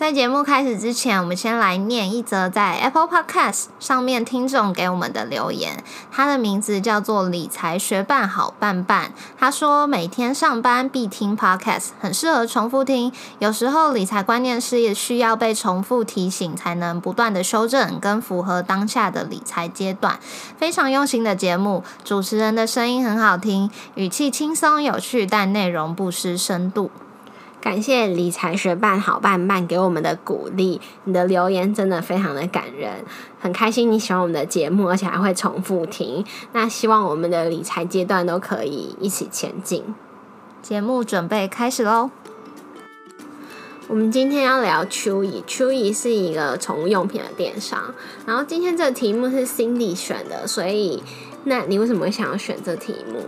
在节目开始之前，我们先来念一则在 Apple Podcast 上面听众给我们的留言。他的名字叫做理财学伴好伴伴。他说每天上班必听 Podcast，很适合重复听。有时候理财观念是需要被重复提醒，才能不断的修正，跟符合当下的理财阶段。非常用心的节目，主持人的声音很好听，语气轻松有趣，但内容不失深度。感谢理财学伴好伴伴给我们的鼓励，你的留言真的非常的感人，很开心你喜欢我们的节目，而且还会重复听。那希望我们的理财阶段都可以一起前进。节目准备开始喽！我们今天要聊 Chewy，Chewy 是一个宠物用品的电商。然后今天这个题目是 Cindy 选的，所以那你为什么会想要选这题目？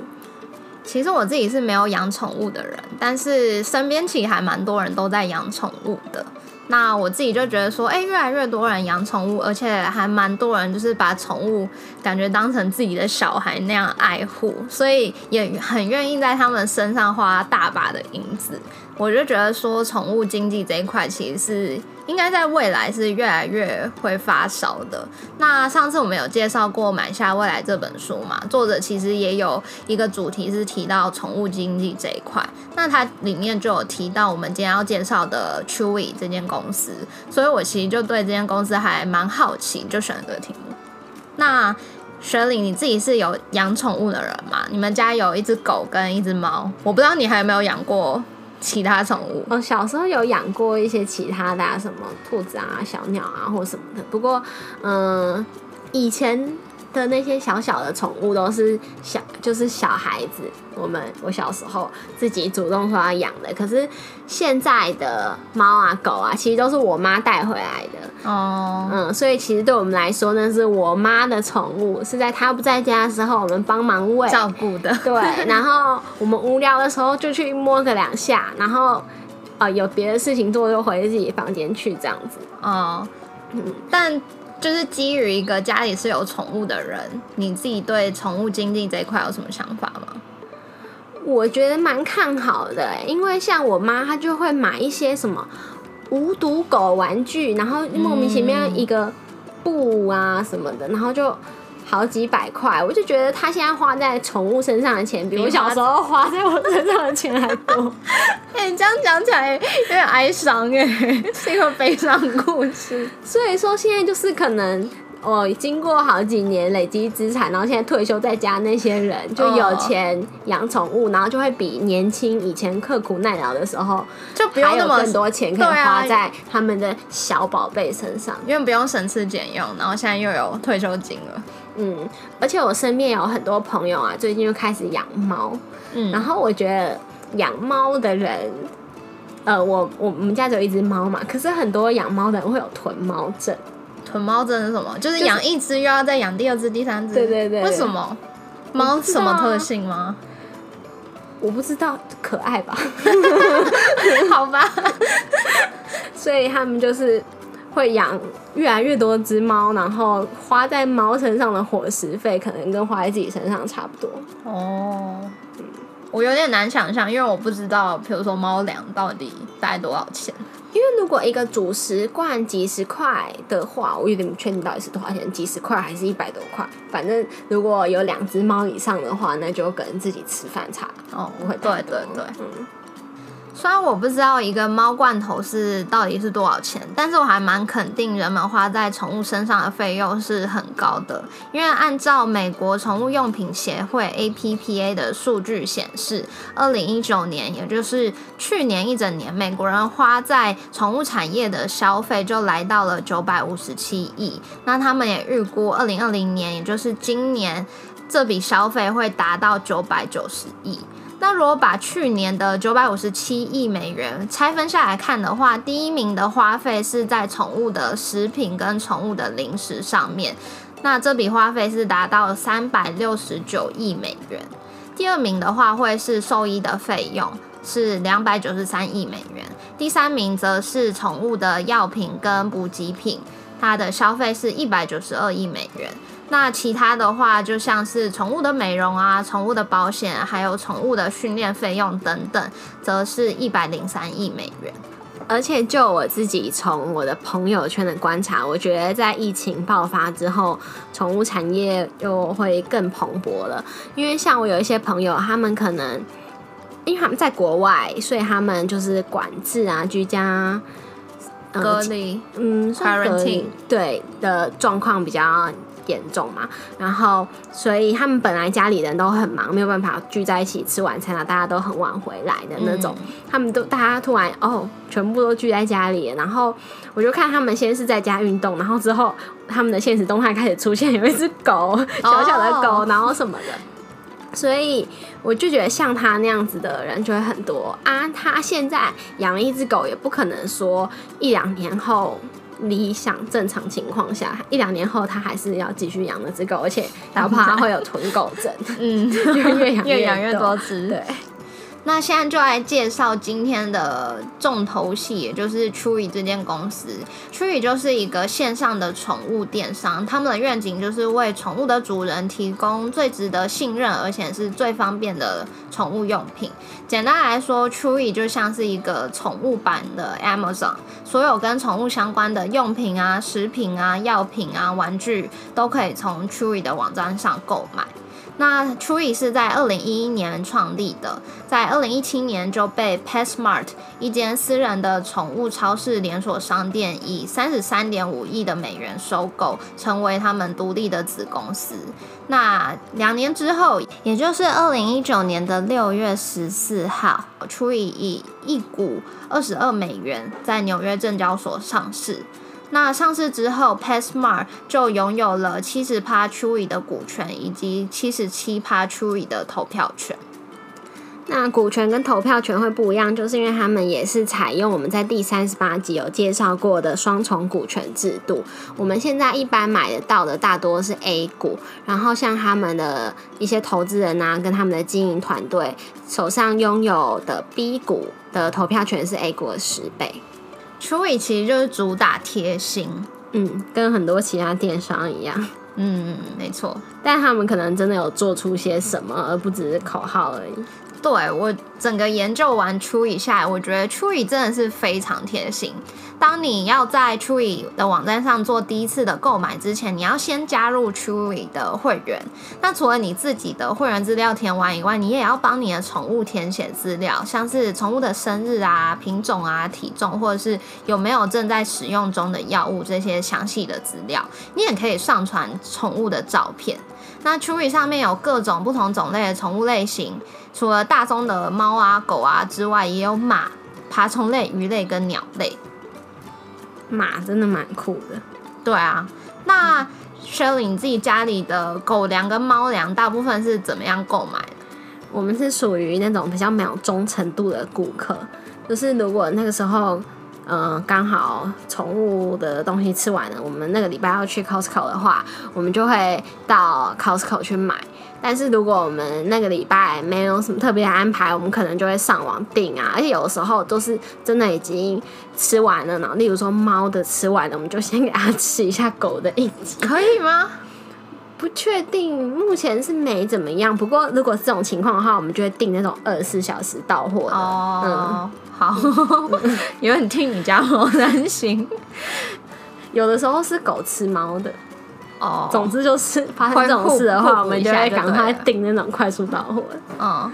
其实我自己是没有养宠物的人，但是身边其实还蛮多人都在养宠物的。那我自己就觉得说，哎，越来越多人养宠物，而且还蛮多人就是把宠物感觉当成自己的小孩那样爱护，所以也很愿意在他们身上花大把的银子。我就觉得说，宠物经济这一块其实是应该在未来是越来越会发烧的。那上次我们有介绍过《买下未来》这本书嘛？作者其实也有一个主题是提到宠物经济这一块。那它里面就有提到我们今天要介绍的 Chewy 这间公司，所以我其实就对这间公司还蛮好奇，就选了这个题目。那雪玲，你自己是有养宠物的人吗？你们家有一只狗跟一只猫，我不知道你还有没有养过。其他宠物，我小时候有养过一些其他的，什么兔子啊、小鸟啊，或什么的。不过，嗯，以前。的那些小小的宠物都是小，就是小孩子。我们我小时候自己主动说要养的，可是现在的猫啊狗啊，其实都是我妈带回来的。哦，嗯，所以其实对我们来说，那是我妈的宠物，是在她不在家的时候，我们帮忙喂照顾的。对，然后我们无聊的时候就去摸个两下，然后呃有别的事情做就回自己房间去这样子。哦，嗯，但。就是基于一个家里是有宠物的人，你自己对宠物经济这一块有什么想法吗？我觉得蛮看好的，因为像我妈，她就会买一些什么无毒狗玩具，然后莫名其妙一个布啊什么的，然后就。好几百块，我就觉得他现在花在宠物身上的钱，比我小时候花在我身上的钱还多。哎，这样讲起来有点哀伤哎，是一个悲伤故事。所以说，现在就是可能。哦，经过好几年累积资产，然后现在退休在家那些人就有钱养宠物，然后就会比年轻以前刻苦耐劳的时候就不用那么多钱可以花在他们的小宝贝身上，因为不用省吃俭用，然后现在又有退休金了。嗯，而且我身边有很多朋友啊，最近又开始养猫。嗯，然后我觉得养猫的人，呃，我我们家只有一只猫嘛，可是很多养猫的人会有囤猫症。囤猫症是什么？就是养一只又要再养第二只、第三只。对对对。为什么？猫什么特性吗？我不知道，可爱吧？好吧。所以他们就是会养越来越多只猫，然后花在猫身上的伙食费，可能跟花在自己身上差不多。哦。我有点难想象，因为我不知道，比如说猫粮到底大概多少钱。因为如果一个主食罐几十块的话，我有点不确定到底是多少钱，几十块还是一百多块。反正如果有两只猫以上的话，那就跟自己吃饭差哦，不会对对对，嗯。虽然我不知道一个猫罐头是到底是多少钱，但是我还蛮肯定人们花在宠物身上的费用是很高的。因为按照美国宠物用品协会 （APPA） 的数据显示，二零一九年，也就是去年一整年，美国人花在宠物产业的消费就来到了九百五十七亿。那他们也预估，二零二零年，也就是今年，这笔消费会达到九百九十亿。那如果把去年的九百五十七亿美元拆分下来看的话，第一名的花费是在宠物的食品跟宠物的零食上面，那这笔花费是达到三百六十九亿美元。第二名的话会是兽医的费用，是两百九十三亿美元。第三名则是宠物的药品跟补给品，它的消费是一百九十二亿美元。那其他的话，就像是宠物的美容啊、宠物的保险，还有宠物的训练费用等等，则是一百零三亿美元。而且就我自己从我的朋友圈的观察，我觉得在疫情爆发之后，宠物产业又会更蓬勃了。因为像我有一些朋友，他们可能因为他们在国外，所以他们就是管制啊、居家隔离，嗯，quarantine 对的状况比较。严重嘛，然后所以他们本来家里人都很忙，没有办法聚在一起吃晚餐啊，大家都很晚回来的那种。他们都大家突然哦，全部都聚在家里，然后我就看他们先是在家运动，然后之后他们的现实动态开始出现有一只狗，小小的狗，然后什么的。所以我就觉得像他那样子的人就会很多啊。他现在养了一只狗，也不可能说一两年后。理想正常情况下，一两年后他还是要继续养那只狗，而且 他怕会有囤狗症，嗯，越养越养越多只。对，那现在就来介绍今天的重头戏，也就是 Chewy 这间公司。Chewy 就是一个线上的宠物电商，他们的愿景就是为宠物的主人提供最值得信任，而且是最方便的宠物用品。简单来说，Chewy 就像是一个宠物版的 Amazon。所有跟宠物相关的用品啊、食品啊、药品啊、玩具，都可以从 Chewy 的网站上购买。那 Chewy 是在二零一一年创立的，在二零一七年就被 PetSmart 一间私人的宠物超市连锁商店以三十三点五亿的美元收购，成为他们独立的子公司。那两年之后，也就是二零一九年的六月十四号，Chewy 以一股二十二美元在纽约证交所上市。那上市之后，PetSmart 就拥有了七十趴 Chewy 的股权，以及七十七趴 Chewy 的投票权。那股权跟投票权会不一样，就是因为他们也是采用我们在第三十八集有介绍过的双重股权制度。我们现在一般买得到的大多是 A 股，然后像他们的一些投资人啊，跟他们的经营团队手上拥有的 B 股的投票权是 A 股的十倍。Chewy 其实就是主打贴心，嗯，跟很多其他电商一样，嗯，没错，但他们可能真的有做出些什么，而不只是口号而已。对我整个研究完初乙下，我觉得 Chewy 真的是非常贴心。当你要在 Chewy 的网站上做第一次的购买之前，你要先加入 Chewy 的会员。那除了你自己的会员资料填完以外，你也要帮你的宠物填写资料，像是宠物的生日啊、品种啊、体重，或者是有没有正在使用中的药物这些详细的资料。你也可以上传宠物的照片。那 Chewy 上面有各种不同种类的宠物类型，除了大宗的猫啊、狗啊之外，也有马、爬虫类、鱼类跟鸟类。马真的蛮酷的，对啊。那 Shelly，你自己家里的狗粮跟猫粮，大部分是怎么样购买的？我们是属于那种比较没有忠诚度的顾客，就是如果那个时候，嗯，刚好宠物的东西吃完了，我们那个礼拜要去 Costco 的话，我们就会到 Costco 去买。但是如果我们那个礼拜没有什么特别的安排，我们可能就会上网订啊。而且有的时候都是真的已经吃完了呢。例如说猫的吃完了，我们就先给它吃一下狗的 可以吗？不确定，目前是没怎么样。不过如果是这种情况的话，我们就会订那种二十四小时到货的。哦，好，有点替你家猫担心。有的时候是狗吃猫的。哦，总之就是发生这种事的话，我们就会赶快订那种快速到货。嗯，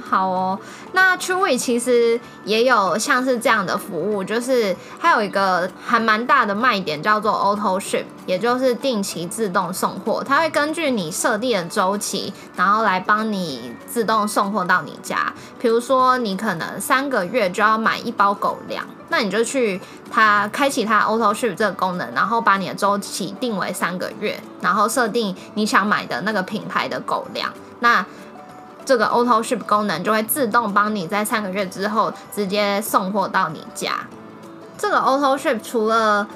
好哦。那 Chewy 其实也有像是这样的服务，就是还有一个还蛮大的卖点叫做 Auto Ship，也就是定期自动送货。它会根据你设定的周期，然后来帮你自动送货到你家。比如说，你可能三个月就要买一包狗粮。那你就去它开启它 Auto Ship 这个功能，然后把你的周期定为三个月，然后设定你想买的那个品牌的狗粮，那这个 Auto Ship 功能就会自动帮你在三个月之后直接送货到你家。这个 Auto Ship 除了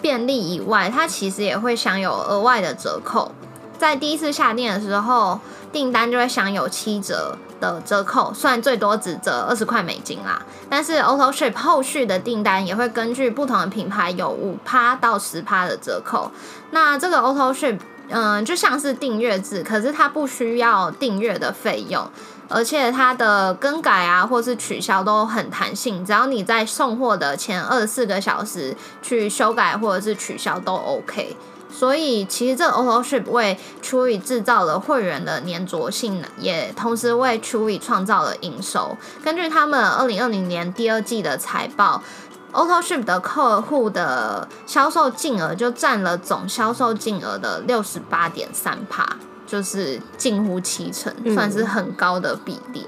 便利以外，它其实也会享有额外的折扣，在第一次下店的时候，订单就会享有七折。的折扣，虽然最多只折二十块美金啦，但是 Auto Ship 后续的订单也会根据不同的品牌有五趴到十趴的折扣。那这个 Auto Ship，嗯，就像是订阅制，可是它不需要订阅的费用，而且它的更改啊或是取消都很弹性，只要你在送货的前二十四个小时去修改或者是取消都 OK。所以其实这个 Auto Ship 为 Chewy 制造了会员的粘着性，也同时为 Chewy 创造了营收。根据他们二零二零年第二季的财报，Auto Ship 的客户的销售金额就占了总销售金额的六十八点三帕，就是近乎七成，算是很高的比例。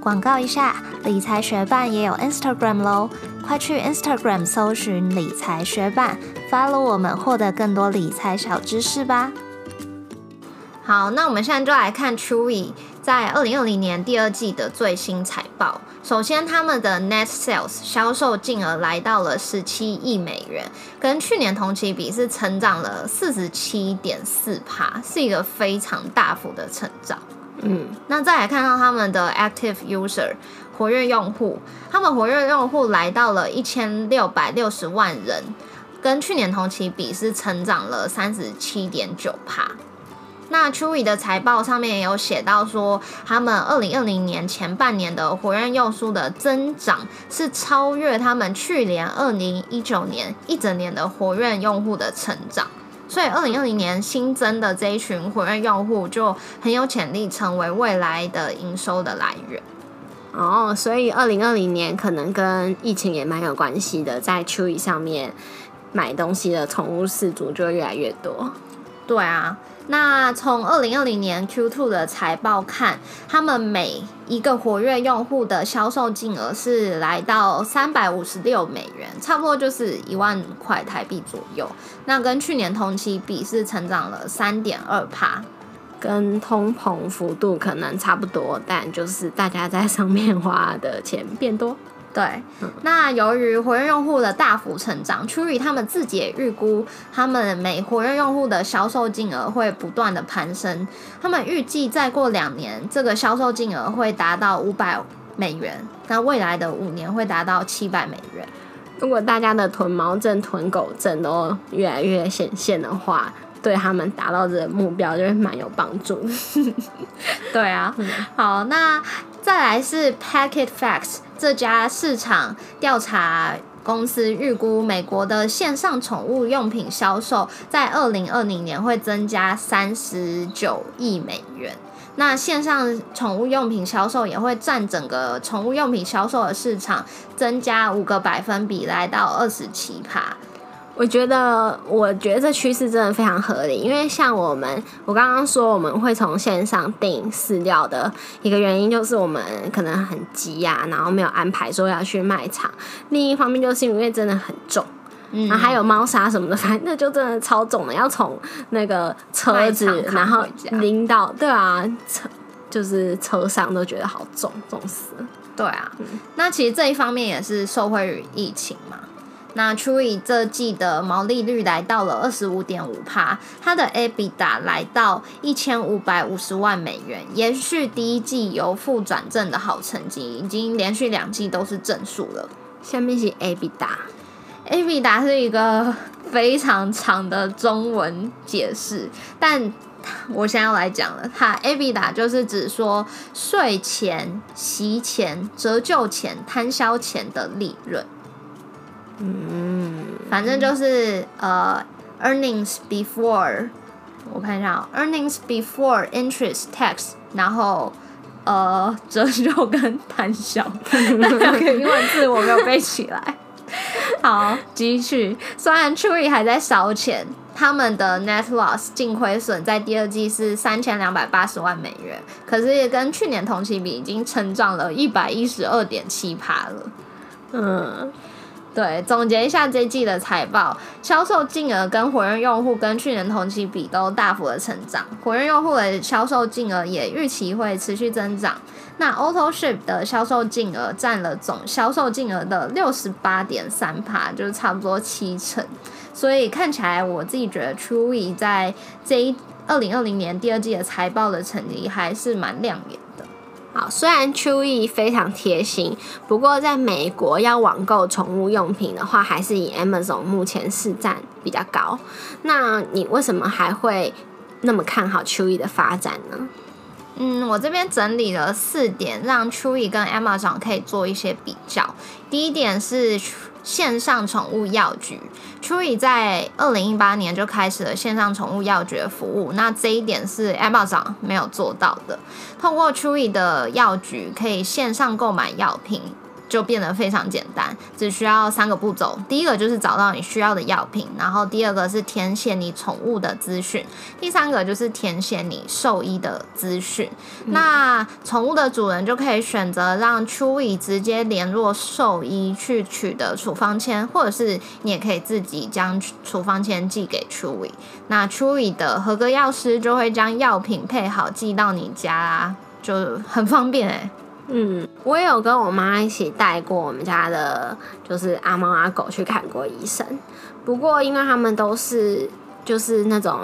广告一下，理财学办也有 Instagram 喽，快去 Instagram 搜寻理财学办，follow 我们，获得更多理财小知识吧。好，那我们现在就来看 Chewy 在二零二零年第二季的最新财报。首先，他们的 Net Sales 销售金额来到了十七亿美元，跟去年同期比是成长了四十七点四帕，是一个非常大幅的成长。嗯，那再来看到他们的 active user 活跃用户，他们活跃用户来到了一千六百六十万人，跟去年同期比是成长了三十七点九帕。那 Chewy 的财报上面也有写到说，他们二零二零年前半年的活跃用户的增长是超越他们去年二零一九年一整年的活跃用户的成长。所以，二零二零年新增的这一群活跃用户就很有潜力成为未来的营收的来源。哦，所以二零二零年可能跟疫情也蛮有关系的，在 Chewy 上面买东西的宠物饲主就越来越多。对啊。那从二零二零年 Q2 的财报看，他们每一个活跃用户的销售金额是来到三百五十六美元，差不多就是一万块台币左右。那跟去年同期比是成长了三点二帕，跟通膨幅度可能差不多，但就是大家在上面花的钱变多。对，那由于活跃用户的大幅成长，Chewy 他们自己也预估，他们每活跃用户的销售金额会不断的攀升。他们预计再过两年，这个销售金额会达到五百美元，那未来的五年会达到七百美元。如果大家的囤猫症、囤狗症都越来越显现的话，对他们达到这个目标就会蛮有帮助。对啊，好，那再来是 Packet Facts 这家市场调查公司预估，美国的线上宠物用品销售在二零二零年会增加三十九亿美元。那线上宠物用品销售也会占整个宠物用品销售的市场增加五个百分比，来到二十七趴。我觉得，我觉得这趋势真的非常合理，因为像我们，我刚刚说我们会从线上订饲料的一个原因，就是我们可能很急呀，然后没有安排说要去卖场。另一方面，就是因为真的很重，然后还有猫砂什么的，反正那就真的超重的，要从那个车子，然后拎到，对啊，车就是车上都觉得好重，重死。对啊，那其实这一方面也是受惠于疫情嘛。那 Chewy 这季的毛利率来到了二十五点五帕，它的 EBITDA 来到一千五百五十万美元，延续第一季由负转正的好成绩，已经连续两季都是正数了。下面是 EBITDA，EBITDA 是一个非常长的中文解释，但我现在要来讲了，它 EBITDA 就是指说税前、息前、折旧前、摊销前的利润。嗯，反正就是呃，earnings before，我看一下，earnings before interest tax，然后呃，折旧跟摊销，那两个英文字我没有背起来。好，继续。虽然 Chewy 还在烧钱，他们的 net loss 净亏损在第二季是三千两百八十万美元，可是也跟去年同期比已经成长了一百一十二点七趴了。嗯。对，总结一下这季的财报，销售金额跟活跃用户跟去年同期比都大幅的成长，活跃用户的销售金额也预期会持续增长。那 Auto Ship 的销售金额占了总销售金额的六十八点三趴，就是差不多七成。所以看起来，我自己觉得 Chewy 在这一二零二零年第二季的财报的成绩还是蛮亮眼。好，虽然 Chewy 非常贴心，不过在美国要网购宠物用品的话，还是以 Amazon 目前市占比较高。那你为什么还会那么看好 Chewy 的发展呢？嗯，我这边整理了四点，让 Chewy 跟 Amazon 可以做一些比较。第一点是线上宠物药局，Chewy 在二零一八年就开始了线上宠物药局的服务，那这一点是 Amazon 没有做到的。通过 Chewy 的药局，可以线上购买药品。就变得非常简单，只需要三个步骤。第一个就是找到你需要的药品，然后第二个是填写你宠物的资讯，第三个就是填写你兽医的资讯。那宠物的主人就可以选择让 Chewy 直接联络兽医去取得处方签，或者是你也可以自己将处方签寄给 Chewy。那 Chewy 的合格药师就会将药品配好寄到你家啦，就很方便诶。嗯，我也有跟我妈一起带过我们家的，就是阿猫阿狗去看过医生。不过，因为他们都是就是那种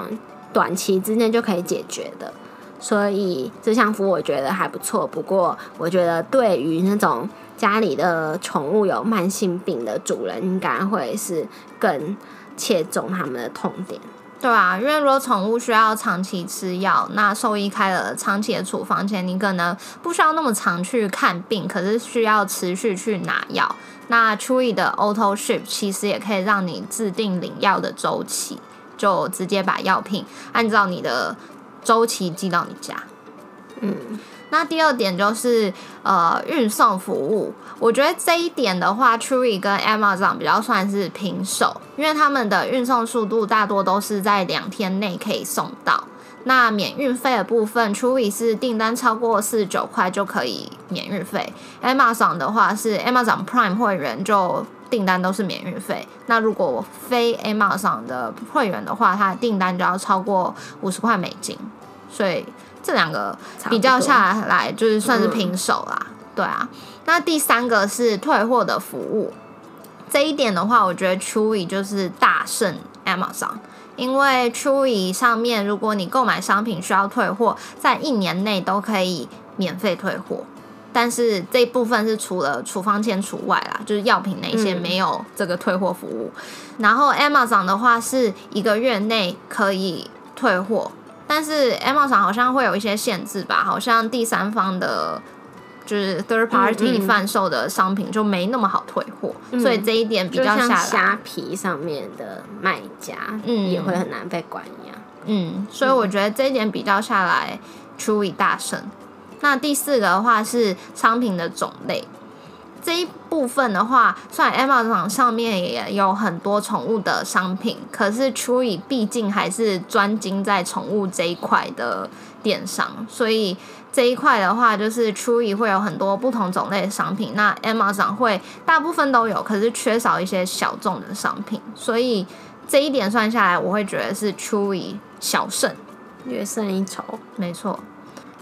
短期之内就可以解决的，所以这项服务我觉得还不错。不过，我觉得对于那种家里的宠物有慢性病的主人，应该会是更切中他们的痛点。对啊，因为如果宠物需要长期吃药，那兽医开了长期的处方前，你可能不需要那么常去看病，可是需要持续去拿药。那 Chewy 的 Auto Ship 其实也可以让你制定领药的周期，就直接把药品按照你的周期寄到你家。嗯。那第二点就是呃运送服务，我觉得这一点的话，Chewy 跟 Amazon 比较算是平手，因为他们的运送速度大多都是在两天内可以送到。那免运费的部分，Chewy 是订单超过四十九块就可以免运费，Amazon 的话是 Amazon Prime 会员就订单都是免运费。那如果非 Amazon 的会员的话，它的订单就要超过五十块美金，所以。这两个比较下来，就是算是平手啦，对啊。那第三个是退货的服务，这一点的话，我觉得 Chewy 就是大胜 Amazon，因为 Chewy 上面如果你购买商品需要退货，在一年内都可以免费退货，但是这部分是除了处方签除外啦，就是药品那些没有这个退货服务。然后 Amazon 的话是一个月内可以退货。但是 Amazon 好像会有一些限制吧，好像第三方的，就是 third party 贩售的商品就没那么好退货，所以这一点比较下来，虾皮上面的卖家，嗯，也会很难被管一样，嗯，所以我觉得这一点比较下来，Chewy 大胜。那第四个的话是商品的种类。这一部分的话，虽然 Amazon 上面也有很多宠物的商品，可是 Chewy 毕竟还是专精在宠物这一块的电商，所以这一块的话，就是 Chewy 会有很多不同种类的商品，那 Amazon 会大部分都有，可是缺少一些小众的商品，所以这一点算下来，我会觉得是 Chewy 小胜，略胜一筹，没错。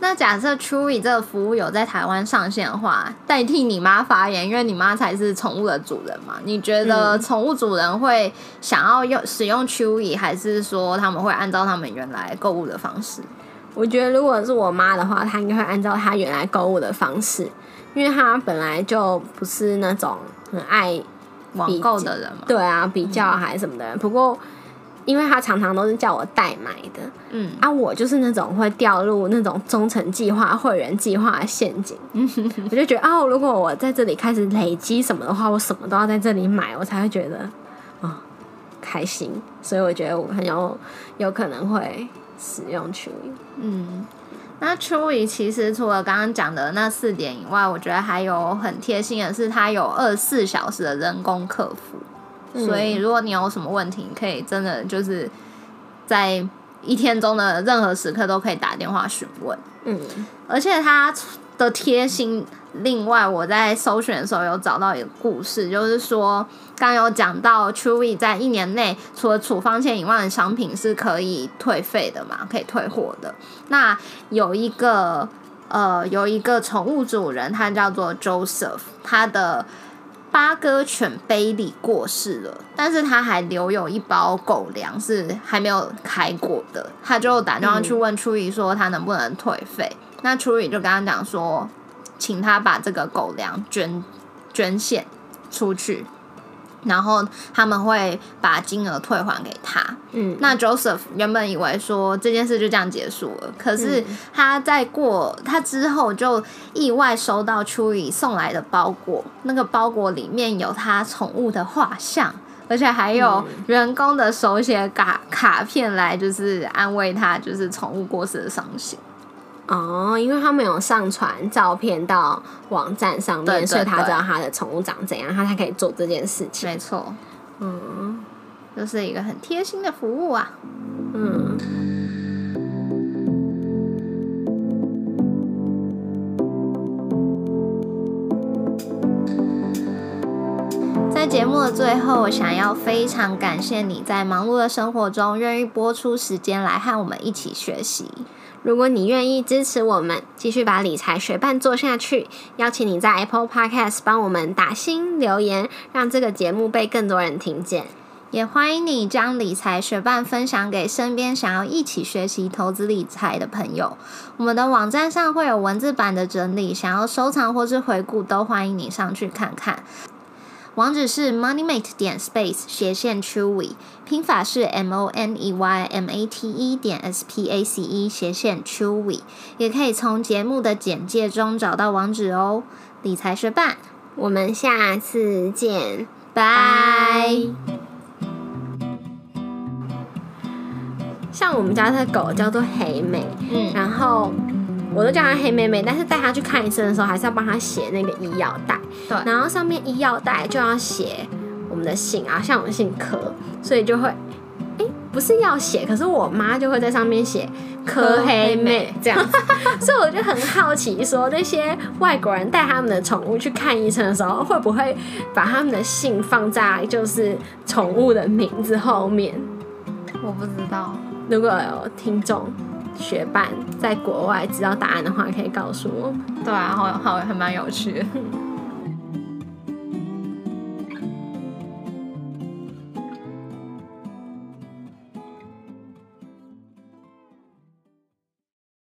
那假设 Chewy 这个服务有在台湾上线的话，代替你妈发言，因为你妈才是宠物的主人嘛？你觉得宠物主人会想要用使用 Chewy，还是说他们会按照他们原来购物的方式？我觉得如果是我妈的话，她应该会按照她原来购物的方式，因为她本来就不是那种很爱网购的人嘛。对啊，比较还什么的。不过。因为他常常都是叫我代买的，嗯。啊，我就是那种会掉入那种忠诚计划、会员计划的陷阱，我就觉得哦，如果我在这里开始累积什么的话，我什么都要在这里买，我才会觉得哦开心，所以我觉得我很有有可能会使用 Chewy。嗯，那 Chewy 其实除了刚刚讲的那四点以外，我觉得还有很贴心的是，它有二十四小时的人工客服。所以，如果你有什么问题，可以真的就是在一天中的任何时刻都可以打电话询问。嗯，而且它的贴心，另外我在搜寻的时候有找到一个故事，就是说刚有讲到 Chewy 在一年内除了处方签以外的商品是可以退费的嘛，可以退货的。那有一个呃，有一个宠物主人，他叫做 Joseph，他的。八哥犬贝里过世了，但是他还留有一包狗粮是还没有开过的，他就打电话去问初雨说他能不能退费，那初雨就跟他讲说请他把这个狗粮捐捐献出去，然后他们会把金额退还给他。嗯，那 Joseph 原本以为说这件事就这样结束了，可是他在过他之后就意外收到 Chewy 送来的包裹，那个包裹里面有他宠物的画像，而且还有员工的手写卡卡片来就是安慰他，就是宠物过世的伤心。哦，因为他们有上传照片到网站上面，所以他知道他的宠物长怎样，他才可以做这件事情。没错，嗯就是一个很贴心的服务啊。嗯，在节目的最后，我想要非常感谢你在忙碌的生活中愿意播出时间来和我们一起学习。如果你愿意支持我们，继续把理财学伴做下去，邀请你在 Apple Podcast 帮我们打星留言，让这个节目被更多人听见。也欢迎你将理财学伴分享给身边想要一起学习投资理财的朋友。我们的网站上会有文字版的整理，想要收藏或是回顾，都欢迎你上去看看。网址是 moneymate 点 space 斜线 chewy，拼法是 m o n e y m a t e 点 s p a c e 斜线 chewy，也可以从节目的简介中找到网址哦。理财学伴，我们下次见，拜。像我们家的狗叫做黑美，嗯然后我都叫她黑妹妹，但是带她去看医生的时候，还是要帮她写那个医药袋。对然后上面医药袋就要写我们的姓啊，像我姓柯，所以就会，哎，不是要写，可是我妈就会在上面写柯黑妹这样子，所以我就很好奇，说那些外国人带他们的宠物去看医生的时候，会不会把他们的姓放在就是宠物的名字后面？我不知道。如果有听众学伴在国外知道答案的话，可以告诉我。对啊，好好还蛮有趣的。